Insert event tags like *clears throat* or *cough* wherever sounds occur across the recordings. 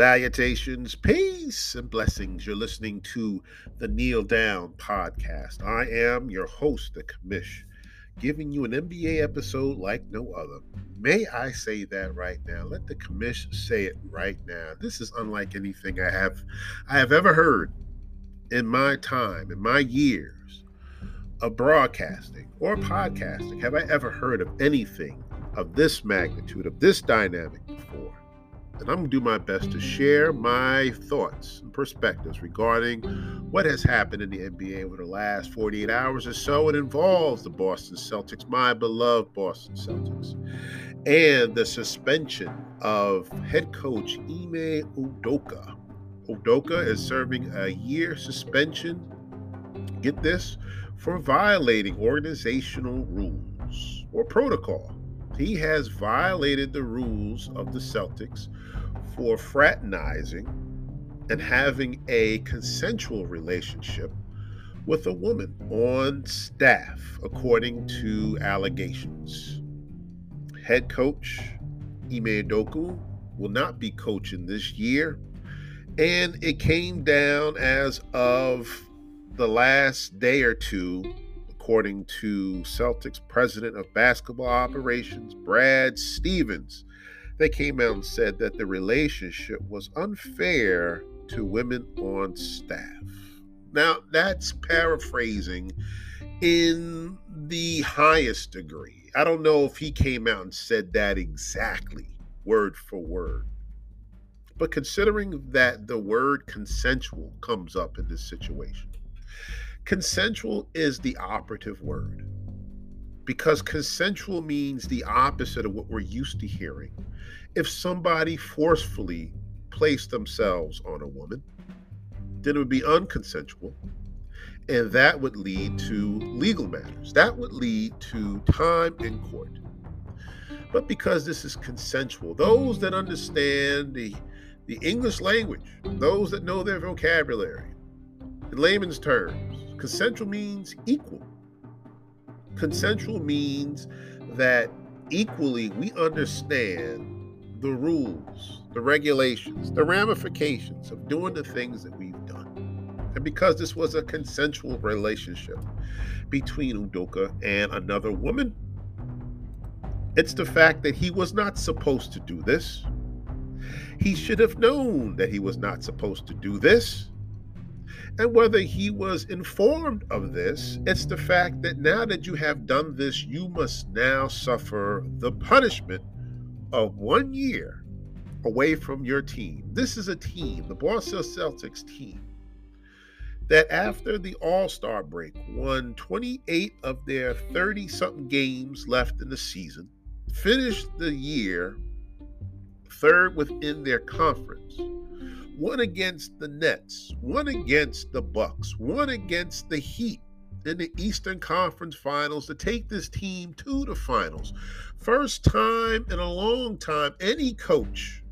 Salutations, peace, and blessings. You're listening to the Kneel Down podcast. I am your host, the commish, giving you an NBA episode like no other. May I say that right now? Let the commish say it right now. This is unlike anything I have I have ever heard in my time, in my years of broadcasting or podcasting. Have I ever heard of anything of this magnitude, of this dynamic before? And I'm going to do my best to share my thoughts and perspectives regarding what has happened in the NBA over the last 48 hours or so. It involves the Boston Celtics, my beloved Boston Celtics, and the suspension of head coach Ime Udoka. Udoka is serving a year suspension, get this, for violating organizational rules or protocol. He has violated the rules of the Celtics for fraternizing and having a consensual relationship with a woman on staff, according to allegations. Head coach Ime Udoka will not be coaching this year, and it came down as of the last day or two, according to Celtics president of basketball operations, Brad Stevens they came out and said that the relationship was unfair to women on staff. Now, that's paraphrasing in the highest degree. I don't know if he came out and said that exactly, word for word. But considering that the word consensual comes up in this situation, consensual is the operative word because consensual means the opposite of what we're used to hearing. If somebody forcefully placed themselves on a woman, then it would be unconsensual. And that would lead to legal matters. That would lead to time in court. But because this is consensual, those that understand the, the English language, those that know their vocabulary, in layman's terms, consensual means equal. Consensual means that equally we understand the rules, the regulations, the ramifications of doing the things that we've done. And because this was a consensual relationship between Udoka and another woman, it's the fact that he was not supposed to do this. He should have known that he was not supposed to do this. And whether he was informed of this, it's the fact that now that you have done this, you must now suffer the punishment of one year away from your team. This is a team, the Boston Celtics team, that after the All Star break won 28 of their 30 something games left in the season, finished the year third within their conference one against the Nets, one against the Bucks, one against the Heat in the Eastern Conference Finals to take this team to the finals. First time in a long time any coach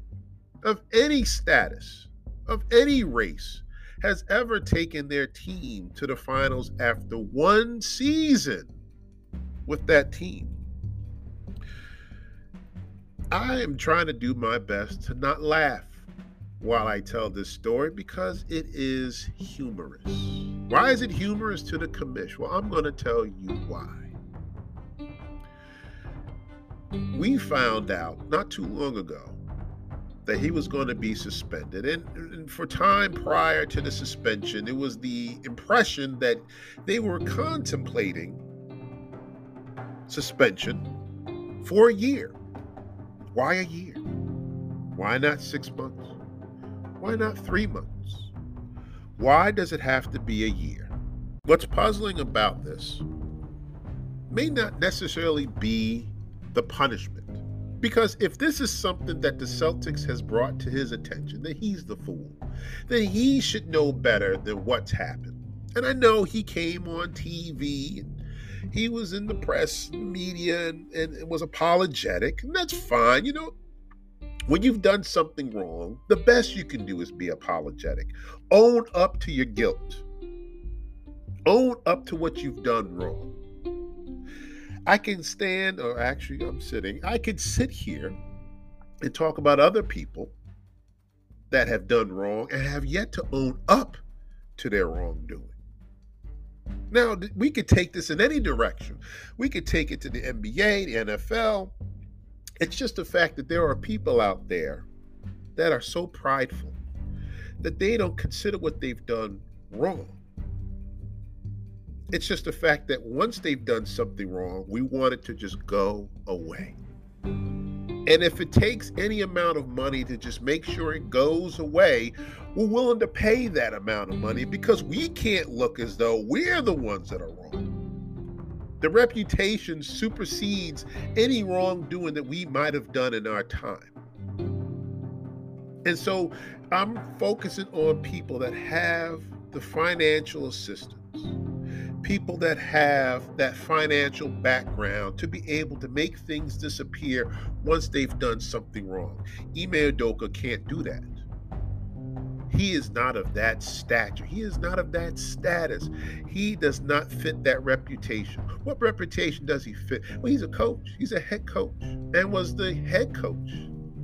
of any status, of any race, has ever taken their team to the finals after one season with that team. I am trying to do my best to not laugh while I tell this story because it is humorous. Why is it humorous to the commission? Well, I'm going to tell you why. We found out not too long ago that he was going to be suspended. And, and, for time prior to the suspension, it was the impression that they were contemplating suspension for a year. Why a year? Why not six months? Why not three months? Why does it have to be a year? What's puzzling about this may not necessarily be the punishment. Because if this is something that the Celtics has brought to his attention, that he's the fool, then he should know better than what's happened. And I know he came on TV and he was in the press, media, and, and was apologetic, and that's fine. You know, when you've done something wrong, the best you can do is be apologetic. Own up to your guilt. Own up to what you've done wrong. I can stand, or actually, I'm sitting, I can sit here and talk about other people that have done wrong and have yet to own up to their wrongdoing. Now, we could take this in any direction. We could take it to the NBA, the NFL. It's just the fact that there are people out there that are so prideful that they don't consider what they've done wrong. It's just the fact that once they've done something wrong, we want it to just go away. And if it takes any amount of money to just make sure it goes away, we're willing to pay that amount of money because we can't look as though we're the ones that are wrong. The reputation supersedes any wrongdoing that we might have done in our time. And so I'm focusing on people that have the financial assistance people that have that financial background to be able to make things disappear once they've done something wrong. Ime Udoka can't do that. He is not of that stature. He is not of that status. He does not fit that reputation. What reputation does he fit? Well, he's a coach. He's a head coach and was the head coach.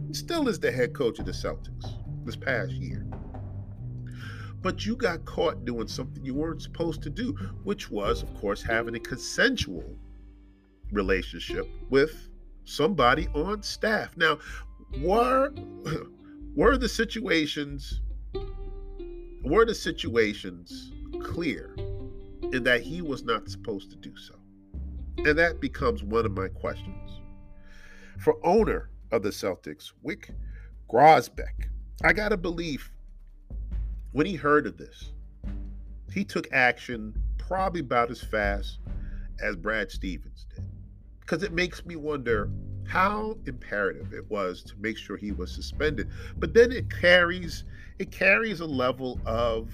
He still is the head coach of the Celtics this past year but you got caught doing something you weren't supposed to do, which was, of course, having a consensual relationship with somebody on staff. Now, were *clears throat* were the situations were the situations clear in that he was not supposed to do so? And that becomes one of my questions. For owner of the Celtics, Wyc Grousbeck, I got to believe when he heard of this, he took action probably about as fast as Brad Stevens did. Because it makes me wonder how imperative it was to make sure he was suspended. But then it carries it carries a level of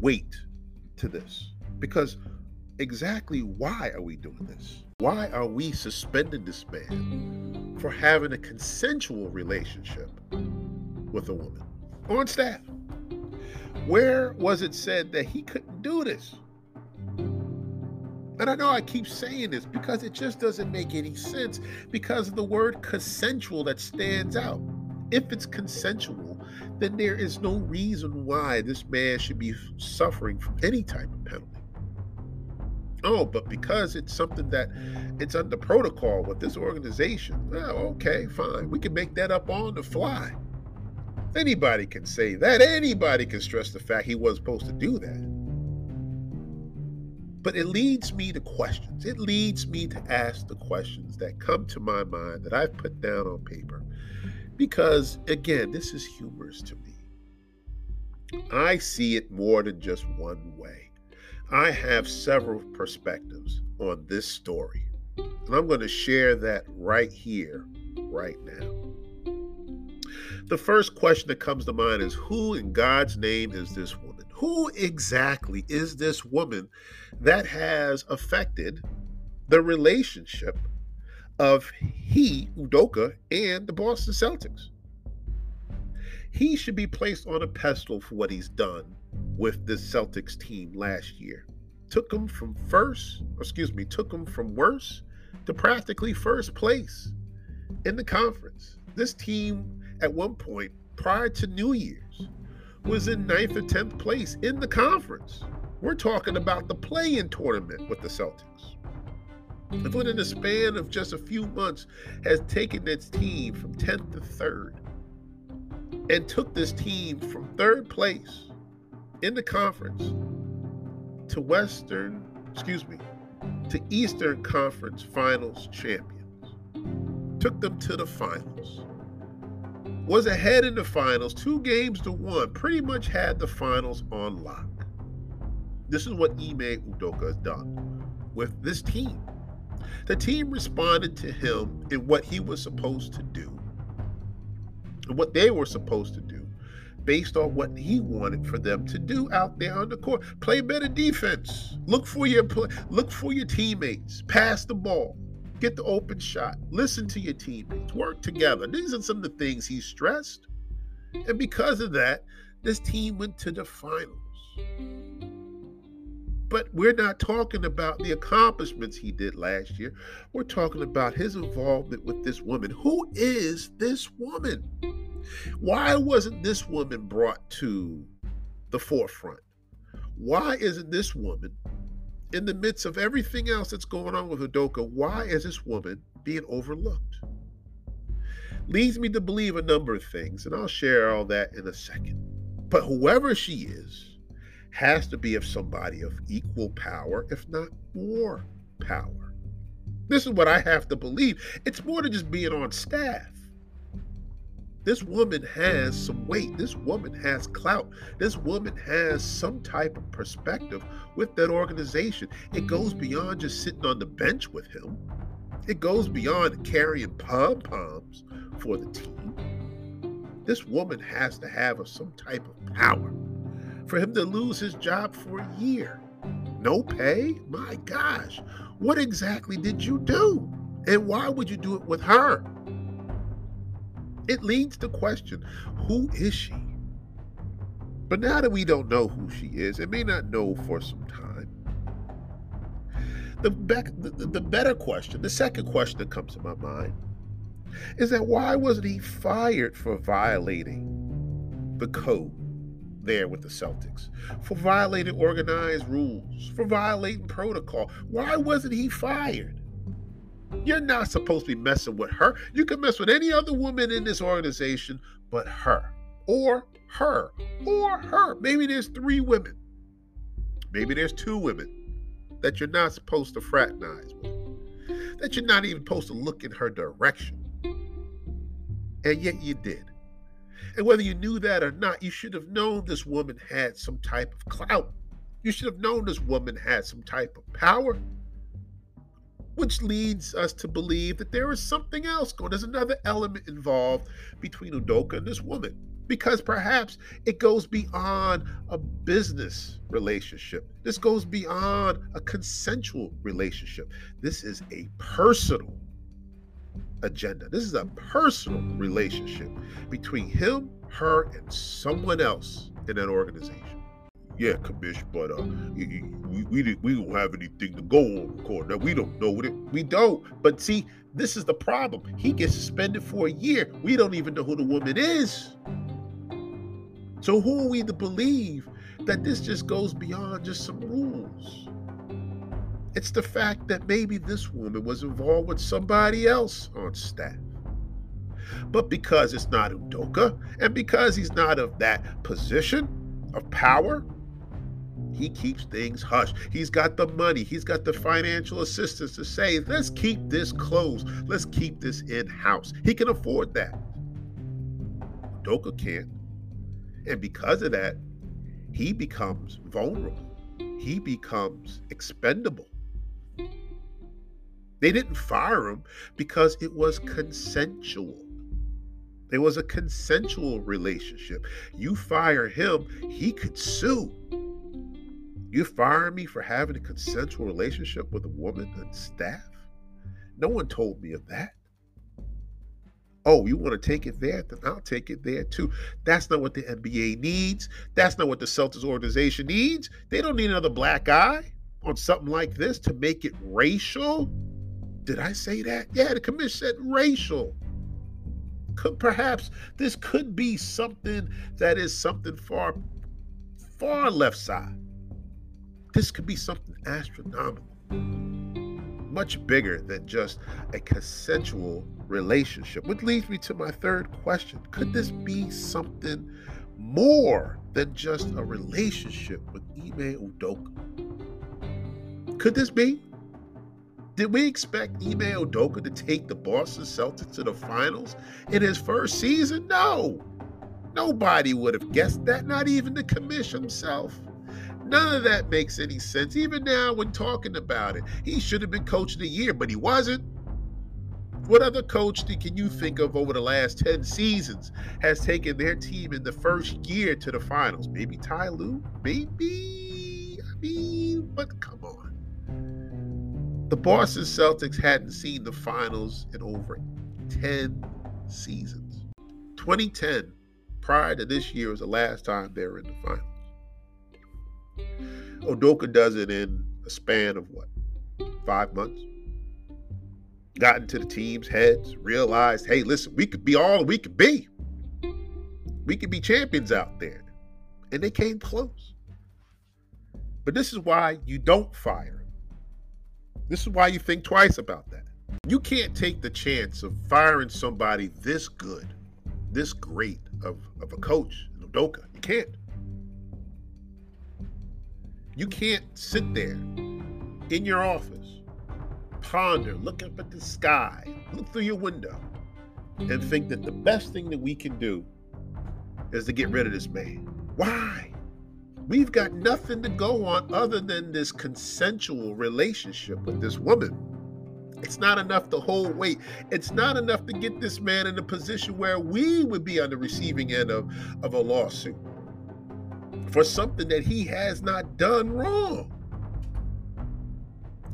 weight to this. Because exactly why are we doing this? Why are we suspending this man for having a consensual relationship with a woman on staff? Where was it said that he couldn't do this? And I know I keep saying this because it just doesn't make any sense because of the word consensual that stands out. If it's consensual, then there is no reason why this man should be suffering from any type of penalty. Oh, but because it's something that it's under protocol with this organization, well, okay, fine. We can make that up on the fly. Anybody can say that. Anybody can stress the fact he wasn't supposed to do that. But it leads me to questions. It leads me to ask the questions that come to my mind that I've put down on paper. Because, again, this is humorous to me. I see it more than just one way. I have several perspectives on this story. And I'm going to share that right here, right now. The first question that comes to mind is Who in God's name is this woman? Who exactly is this woman that has affected the relationship of he, Udoka, and the Boston Celtics? He should be placed on a pedestal for what he's done with this Celtics team last year. Took them from first, excuse me, took them from worst to practically first place in the conference. This team at one point prior to New Year's was in ninth or tenth place in the conference. We're talking about the play-in tournament with the Celtics. And within the span of just a few months, has taken its team from 10th to 3rd and took this team from third place in the conference to Western, excuse me, to Eastern Conference Finals champions. Took them to the finals was ahead in the finals, two games to one, pretty much had the finals on lock. This is what Ime Udoka has done with this team. The team responded to him in what he was supposed to do, what they were supposed to do, based on what he wanted for them to do out there on the court. Play better defense. Look for your look for your teammates. Pass the ball. Get the open shot. Listen to your teammates. Work together. These are some of the things he stressed. And because of that, this team went to the finals. But we're not talking about the accomplishments he did last year. We're talking about his involvement with this woman. Who is this woman? Why wasn't this woman brought to the forefront? Why isn't this woman, in the midst of everything else that's going on with Udoka, why is this woman being overlooked? Leads me to believe a number of things, and I'll share all that in a second. But whoever she is, has to be of somebody of equal power, if not more power. This is what I have to believe. It's more than just being on staff. This woman has some weight. This woman has clout. This woman has some type of perspective with that organization. It goes beyond just sitting on the bench with him, it goes beyond carrying pom poms for the team. This woman has to have some type of power for him to lose his job for a year. No pay? My gosh, what exactly did you do? And why would you do it with her? It leads to question who is she? But now that we don't know who she is, and may not know for some time, the, the, the better question, the second question that comes to my mind, is that why wasn't he fired for violating the code there with the Celtics, for violating organized rules, for violating protocol. Why wasn't he fired? You're not supposed to be messing with her. You can mess with any other woman in this organization but her, or her, or her. Maybe there's three women. Maybe there's two women that you're not supposed to fraternize with, that you're not even supposed to look in her direction. And yet you did. And whether you knew that or not, you should have known this woman had some type of clout. You should have known this woman had some type of power. Which leads us to believe that there is something else going. There's another element involved between Udoka and this woman. Because perhaps it goes beyond a business relationship. This goes beyond a consensual relationship. This is a personal agenda. This is a personal relationship between him, her, and someone else in an organization. Yeah, commission, but uh, we, we, we don't have anything to go on. Now we don't know it. We don't. But see, this is the problem. He gets suspended for a year. We don't even know who the woman is. So who are we to believe that this just goes beyond just some rules? It's the fact that maybe this woman was involved with somebody else on staff. But because it's not Udoka, and because he's not of that position of power, he keeps things hush. He's got the money, he's got the financial assistance to say, let's keep this closed, let's keep this in house. He can afford that. Udoka can't. And because of that, he becomes vulnerable, he becomes expendable. They didn't fire him because it was consensual. It was a consensual relationship. You fire him, he could sue. You fire me for having a consensual relationship with a woman and staff? No one told me of that. Oh, you want to take it there? Then I'll take it there too. That's not what the NBA needs. That's not what the Celtics organization needs. They don't need another black guy on something like this to make it racial. Did I say that? Yeah, the commission said racial. Could perhaps this could be something that is something far, far left side. This could be something astronomical, much bigger than just a consensual relationship. Which leads me to my third question Could this be something more than just a relationship with Ime Udoka? Could this be? Did we expect Ime Udoka to take the Boston Celtics to the finals in his first season? No. Nobody would have guessed that, not even the commission himself. None of that makes any sense. Even now, when talking about it, he should have been coach of the year, but he wasn't. What other coach can you think of over the last 10 seasons has taken their team in the first year to the finals? Maybe Ty Lue? Maybe. I mean, but come on. The Boston Celtics hadn't seen the finals in over 10 seasons. 2010, prior to this year, was the last time they were in the finals. Udoka does it in a span of what? Five months? Got into the team's heads, realized, hey, listen, we could be all we could be. We could be champions out there. And they came close. But this is why you don't fire. This is why you think twice about that. You can't take the chance of firing somebody this good, this great of, of a coach, Udoka. You can't. You can't sit there in your office, ponder, look up at the sky, look through your window, and think that the best thing that we can do is to get rid of this man. Why? We've got nothing to go on other than this consensual relationship with this woman. It's not enough to hold weight. It's not enough to get this man in a position where we would be on the receiving end of, of a lawsuit for something that he has not done wrong.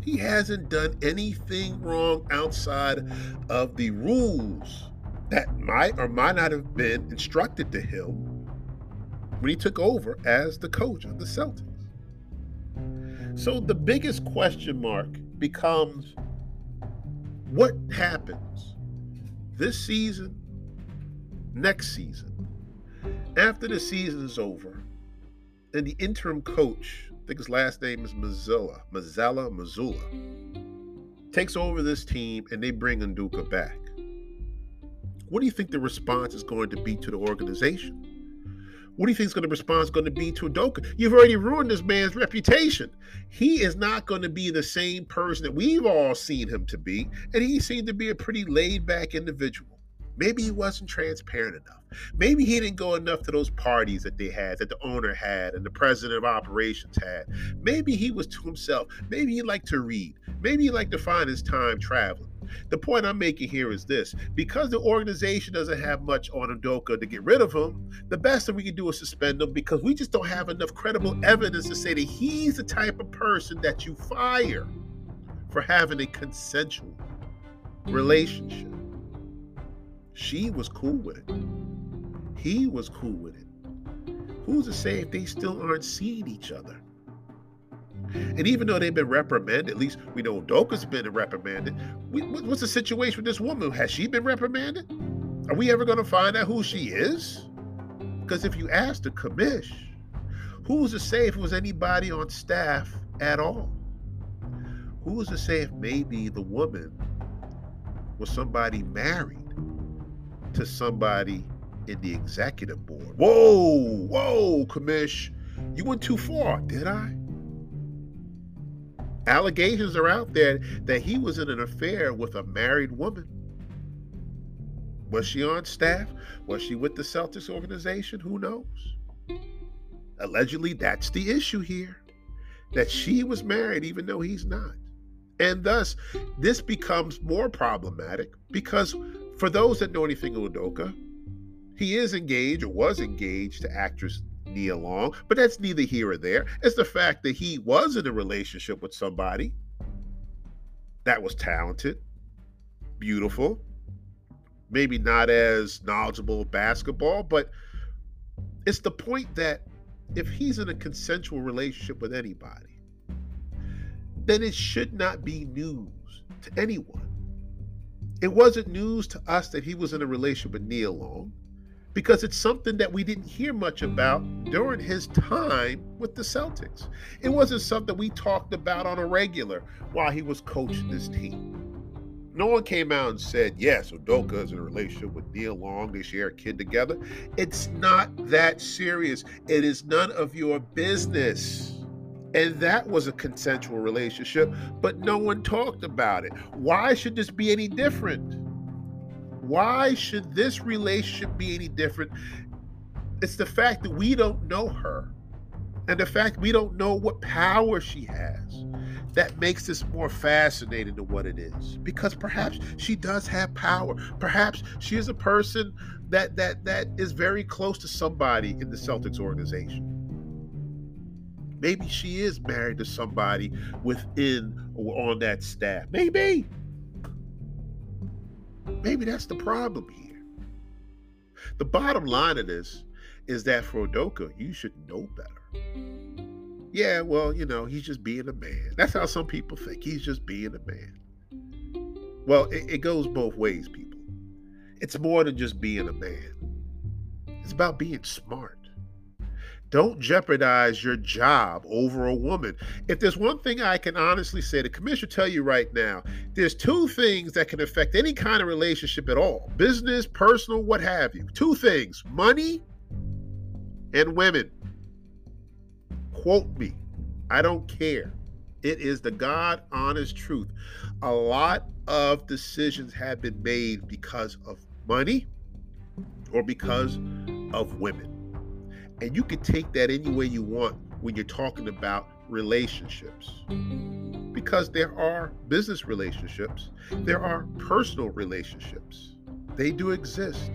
He hasn't done anything wrong outside of the rules that might or might not have been instructed to him when he took over as the coach of the Celtics. So the biggest question mark becomes what happens this season, next season, after the season is over, and the interim coach, I think his last name is Mazzella, Mazzulla, takes over this team and they bring Udoka back. What do you think the response is going to be to the organization? What do you think is going to response going to be to Udoka? You've already ruined this man's reputation. He is not going to be the same person that we've all seen him to be, and he seemed to be a pretty laid back individual. Maybe he wasn't transparent enough. Maybe he didn't go enough to those parties that they had, that the owner had, and the president of operations had. Maybe he was to himself. Maybe he liked to read. Maybe he liked to find his time traveling. The point I'm making here is this because the organization doesn't have much on Udoka to get rid of him, the best that we can do is suspend him because we just don't have enough credible evidence to say that he's the type of person that you fire for having a consensual mm-hmm. relationship. She was cool with it. He was cool with it. Who's to say if they still aren't seeing each other? And even though they've been reprimanded, at least we know Doka's been reprimanded. We, what's the situation with this woman? Has she been reprimanded? Are we ever going to find out who she is? Because if you ask the commish, who's to say if it was anybody on staff at all? Who's to say if maybe the woman was somebody married to somebody in the executive board? Whoa, whoa, commish, you went too far, did I? Allegations are out there that he was in an affair with a married woman. Was she on staff? Was she with the Celtics organization? Who knows? Allegedly, that's the issue here that she was married even though he's not. And thus, this becomes more problematic because for those that know anything of Udoka, he is engaged or was engaged to actress Nia Long, but that's neither here or there. It's the fact that he was in a relationship with somebody that was talented, beautiful, maybe not as knowledgeable basketball, but it's the point that if he's in a consensual relationship with anybody, then it should not be news to anyone. It wasn't news to us that he was in a relationship with Nia Long because it's something that we didn't hear much about during his time with the Celtics. It wasn't something we talked about on a regular while he was coaching this team. No one came out and said, yes, Udoka is in a relationship with Nia Long. They share a kid together. It's not that serious. It is none of your business. And that was a consensual relationship, but no one talked about it. Why should this be any different? Why should this relationship be any different? It's the fact that we don't know her and the fact we don't know what power she has that makes this more fascinating than what it is. Because perhaps she does have power. Perhaps she is a person that that that is very close to somebody in the Celtics organization. Maybe she is married to somebody within or on that staff. Maybe Maybe that's the problem here. The bottom line of this is that for Udoka, you should know better. Yeah, well, you know, he's just being a man. That's how some people think. He's just being a man. Well, it, it goes both ways, people. It's more than just being a man, it's about being smart. Don't jeopardize your job over a woman. If there's one thing I can honestly say, the commissioner tell you right now, there's two things that can affect any kind of relationship at all business, personal, what have you. Two things money and women. Quote me. I don't care. It is the God honest truth. A lot of decisions have been made because of money or because of women. And you can take that any way you want when you're talking about relationships. Because there are business relationships, there are personal relationships. They do exist.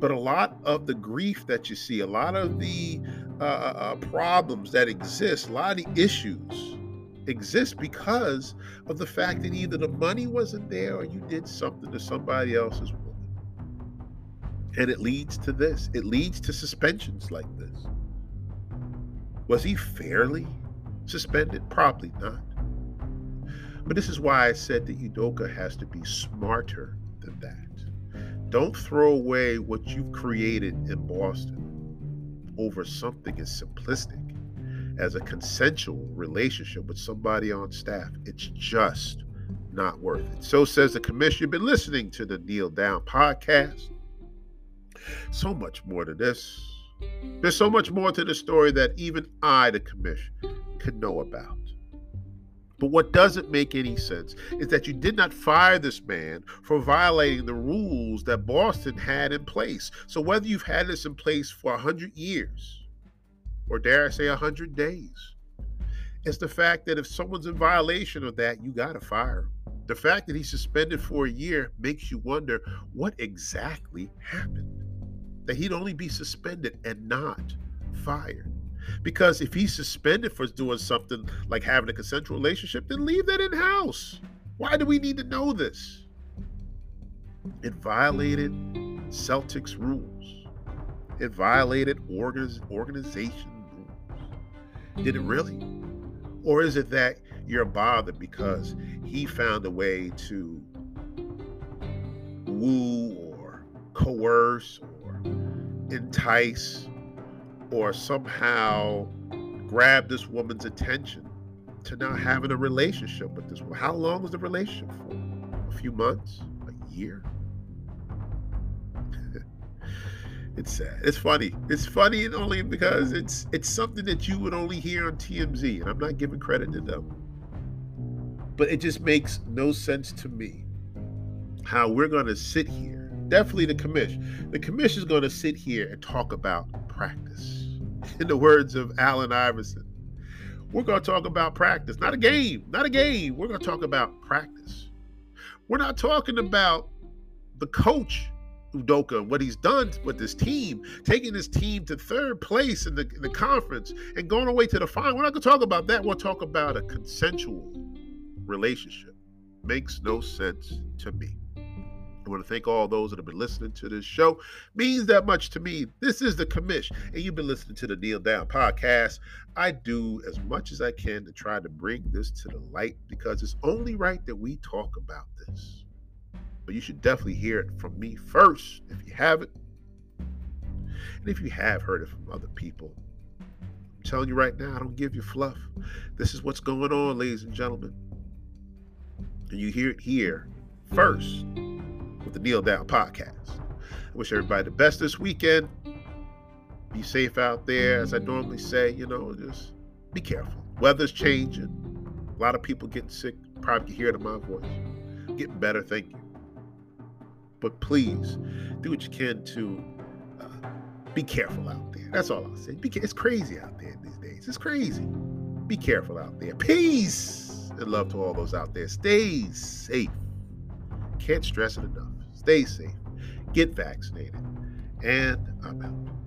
But a lot of the grief that you see, a lot of the uh, uh, uh problems that exist, a lot of the issues exist because of the fact that either the money wasn't there or you did something to somebody else's. And it leads to this. It leads to suspensions like this. Was he fairly suspended? Probably not. But this is why I said that Udoka has to be smarter than that. Don't throw away what you've created in Boston over something as simplistic as a consensual relationship with somebody on staff. It's just not worth it. So says the commission. You've been listening to the Kneel Down podcast. So much more to this. There's so much more to the story that even I, the commission, could know about. But what doesn't make any sense is that you did not fire this man for violating the rules that Boston had in place. So whether you've had this in place for 100 years, or dare I say 100 days, it's the fact that if someone's in violation of that, you got to fire him. The fact that he's suspended for a year makes you wonder what exactly happened that he'd only be suspended and not fired. Because if he's suspended for doing something like having a consensual relationship, then leave that in house. Why do we need to know this? It violated Celtics rules. It violated organization rules. Did it really? Or is it that you're bothered because he found a way to woo or coerce entice or somehow grab this woman's attention to now having a relationship with this woman. How long was the relationship for? A few months? A year? *laughs* it's sad. It's funny. It's funny only because it's it's something that you would only hear on TMZ, and I'm not giving credit to them. But it just makes no sense to me how we're to sit here definitely the commission. The commission is going to sit here and talk about practice. *laughs* In the words of Allen Iverson, we're going to talk about practice, not a game, not a game. We're going to talk about practice. We're not talking about the coach Udoka and what he's done with this team, taking his team to third place in the, in the conference and going away to the final. We're not going to talk about that. We'll talk about a consensual relationship. Makes no sense to me. I want to thank all those that have been listening to this show. Means that much to me. This is the commish, and you've been listening to the Kneel Down podcast. I do as much as I can to try to bring this to the light because it's only right that we talk about this. But you should definitely hear it from me first if you haven't. And if you have heard it from other people, I'm telling you right now, I don't give you fluff. This is what's going on, ladies and gentlemen. And you hear it here first with the Kneel Down podcast. I wish everybody the best this weekend. Be safe out there, as I normally say, you know, just be careful. Weather's changing. A lot of people getting sick. Probably can hear it in my voice. Getting better, thank you. But please do what you can to uh, be careful out there. That's all I'll say. Be, it's crazy out there these days. It's crazy. Be careful out there. Peace and love to all those out there. Stay safe. Can't stress it enough. Stay safe, get vaccinated, and I'm out.